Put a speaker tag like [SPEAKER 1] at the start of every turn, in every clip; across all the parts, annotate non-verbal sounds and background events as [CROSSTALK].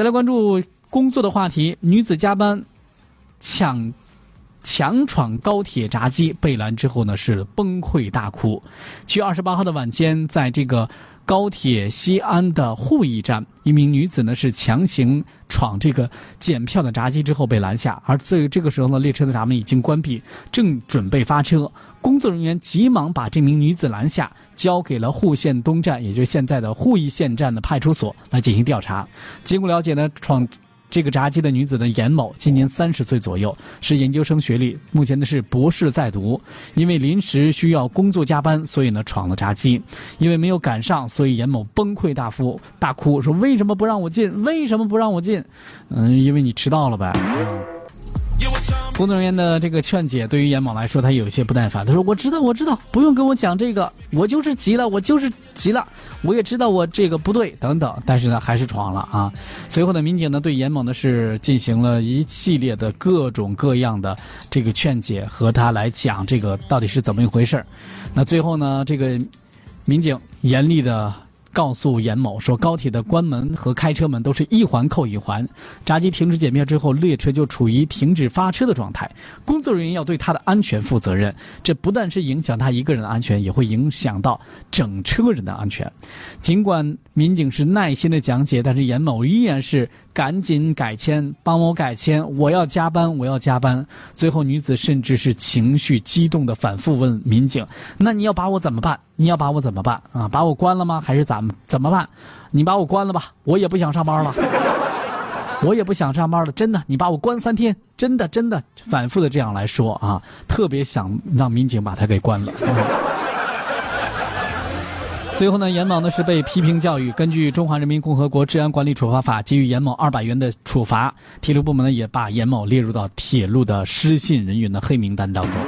[SPEAKER 1] 再来关注工作的话题，女子加班抢。强闯高铁闸机被拦之后呢，是崩溃大哭。七月二十八号的晚间，在这个高铁西安的鄠邑站，一名女子呢是强行闯这个检票的闸机之后被拦下，而这这个时候呢，列车的闸门已经关闭，正准备发车。工作人员急忙把这名女子拦下，交给了户县东站，也就是现在的鄠邑县站的派出所来进行调查。经过了解呢，闯。这个炸鸡的女子呢严某今年三十岁左右，是研究生学历，目前呢是博士在读。因为临时需要工作加班，所以呢闯了炸鸡。因为没有赶上，所以严某崩溃大哭，大哭说：“为什么不让我进？为什么不让我进？嗯，因为你迟到了呗。”工作人员的这个劝解，对于严某来说，他有些不耐烦。他说：“我知道，我知道，不用跟我讲这个，我就是急了，我就是急了。我也知道我这个不对，等等。但是呢，还是闯了啊。随后呢，民警呢对严某呢是进行了一系列的各种各样的这个劝解，和他来讲这个到底是怎么一回事那最后呢，这个民警严厉的。告诉严某说，高铁的关门和开车门都是一环扣一环，闸机停止检票之后，列车就处于停止发车的状态。工作人员要对他的安全负责任，这不但是影响他一个人的安全，也会影响到整车人的安全。尽管民警是耐心的讲解，但是严某依然是。赶紧改签，帮我改签！我要加班，我要加班。最后，女子甚至是情绪激动的反复问民警：“那你要把我怎么办？你要把我怎么办？啊，把我关了吗？还是咋怎么办？你把我关了吧，我也不想上班了，[LAUGHS] 我也不想上班了。真的，你把我关三天，真的真的，反复的这样来说啊，特别想让民警把他给关了。[LAUGHS] ”最后呢，严某呢是被批评教育。根据《中华人民共和国治安管理处罚法》，给予严某二百元的处罚。铁路部门呢也把严某列入到铁路的失信人员的黑名单当中。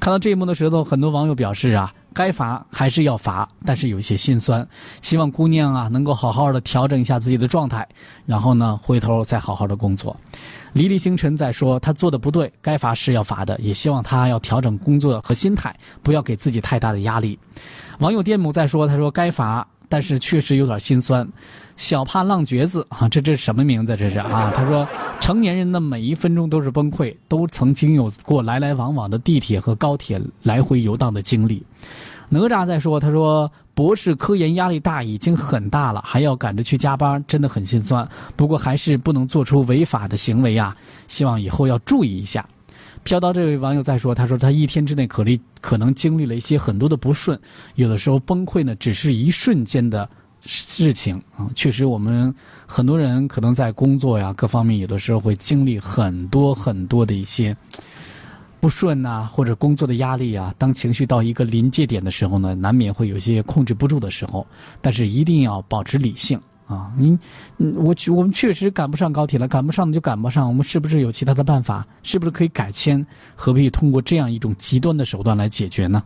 [SPEAKER 1] 看到这一幕的时候，很多网友表示啊，该罚还是要罚，但是有一些心酸。希望姑娘啊能够好好的调整一下自己的状态，然后呢回头再好好的工作。离离星辰在说，他做的不对，该罚是要罚的，也希望他要调整工作和心态，不要给自己太大的压力。网友电母在说：“他说该罚，但是确实有点心酸。小怕浪绝子 [LAUGHS] 啊，这这什么名字？这是啊？他说，成年人的每一分钟都是崩溃，都曾经有过来来往往的地铁和高铁来回游荡的经历。哪吒在说：他说，博士科研压力大已经很大了，还要赶着去加班，真的很心酸。不过还是不能做出违法的行为啊，希望以后要注意一下。”飘刀这位网友在说：“他说他一天之内可能可能经历了一些很多的不顺，有的时候崩溃呢，只是一瞬间的事情啊。确实，我们很多人可能在工作呀各方面，有的时候会经历很多很多的一些不顺呐，或者工作的压力啊。当情绪到一个临界点的时候呢，难免会有些控制不住的时候，但是一定要保持理性。”啊，你，我我们确实赶不上高铁了，赶不上就赶不上。我们是不是有其他的办法？是不是可以改签？何必通过这样一种极端的手段来解决呢？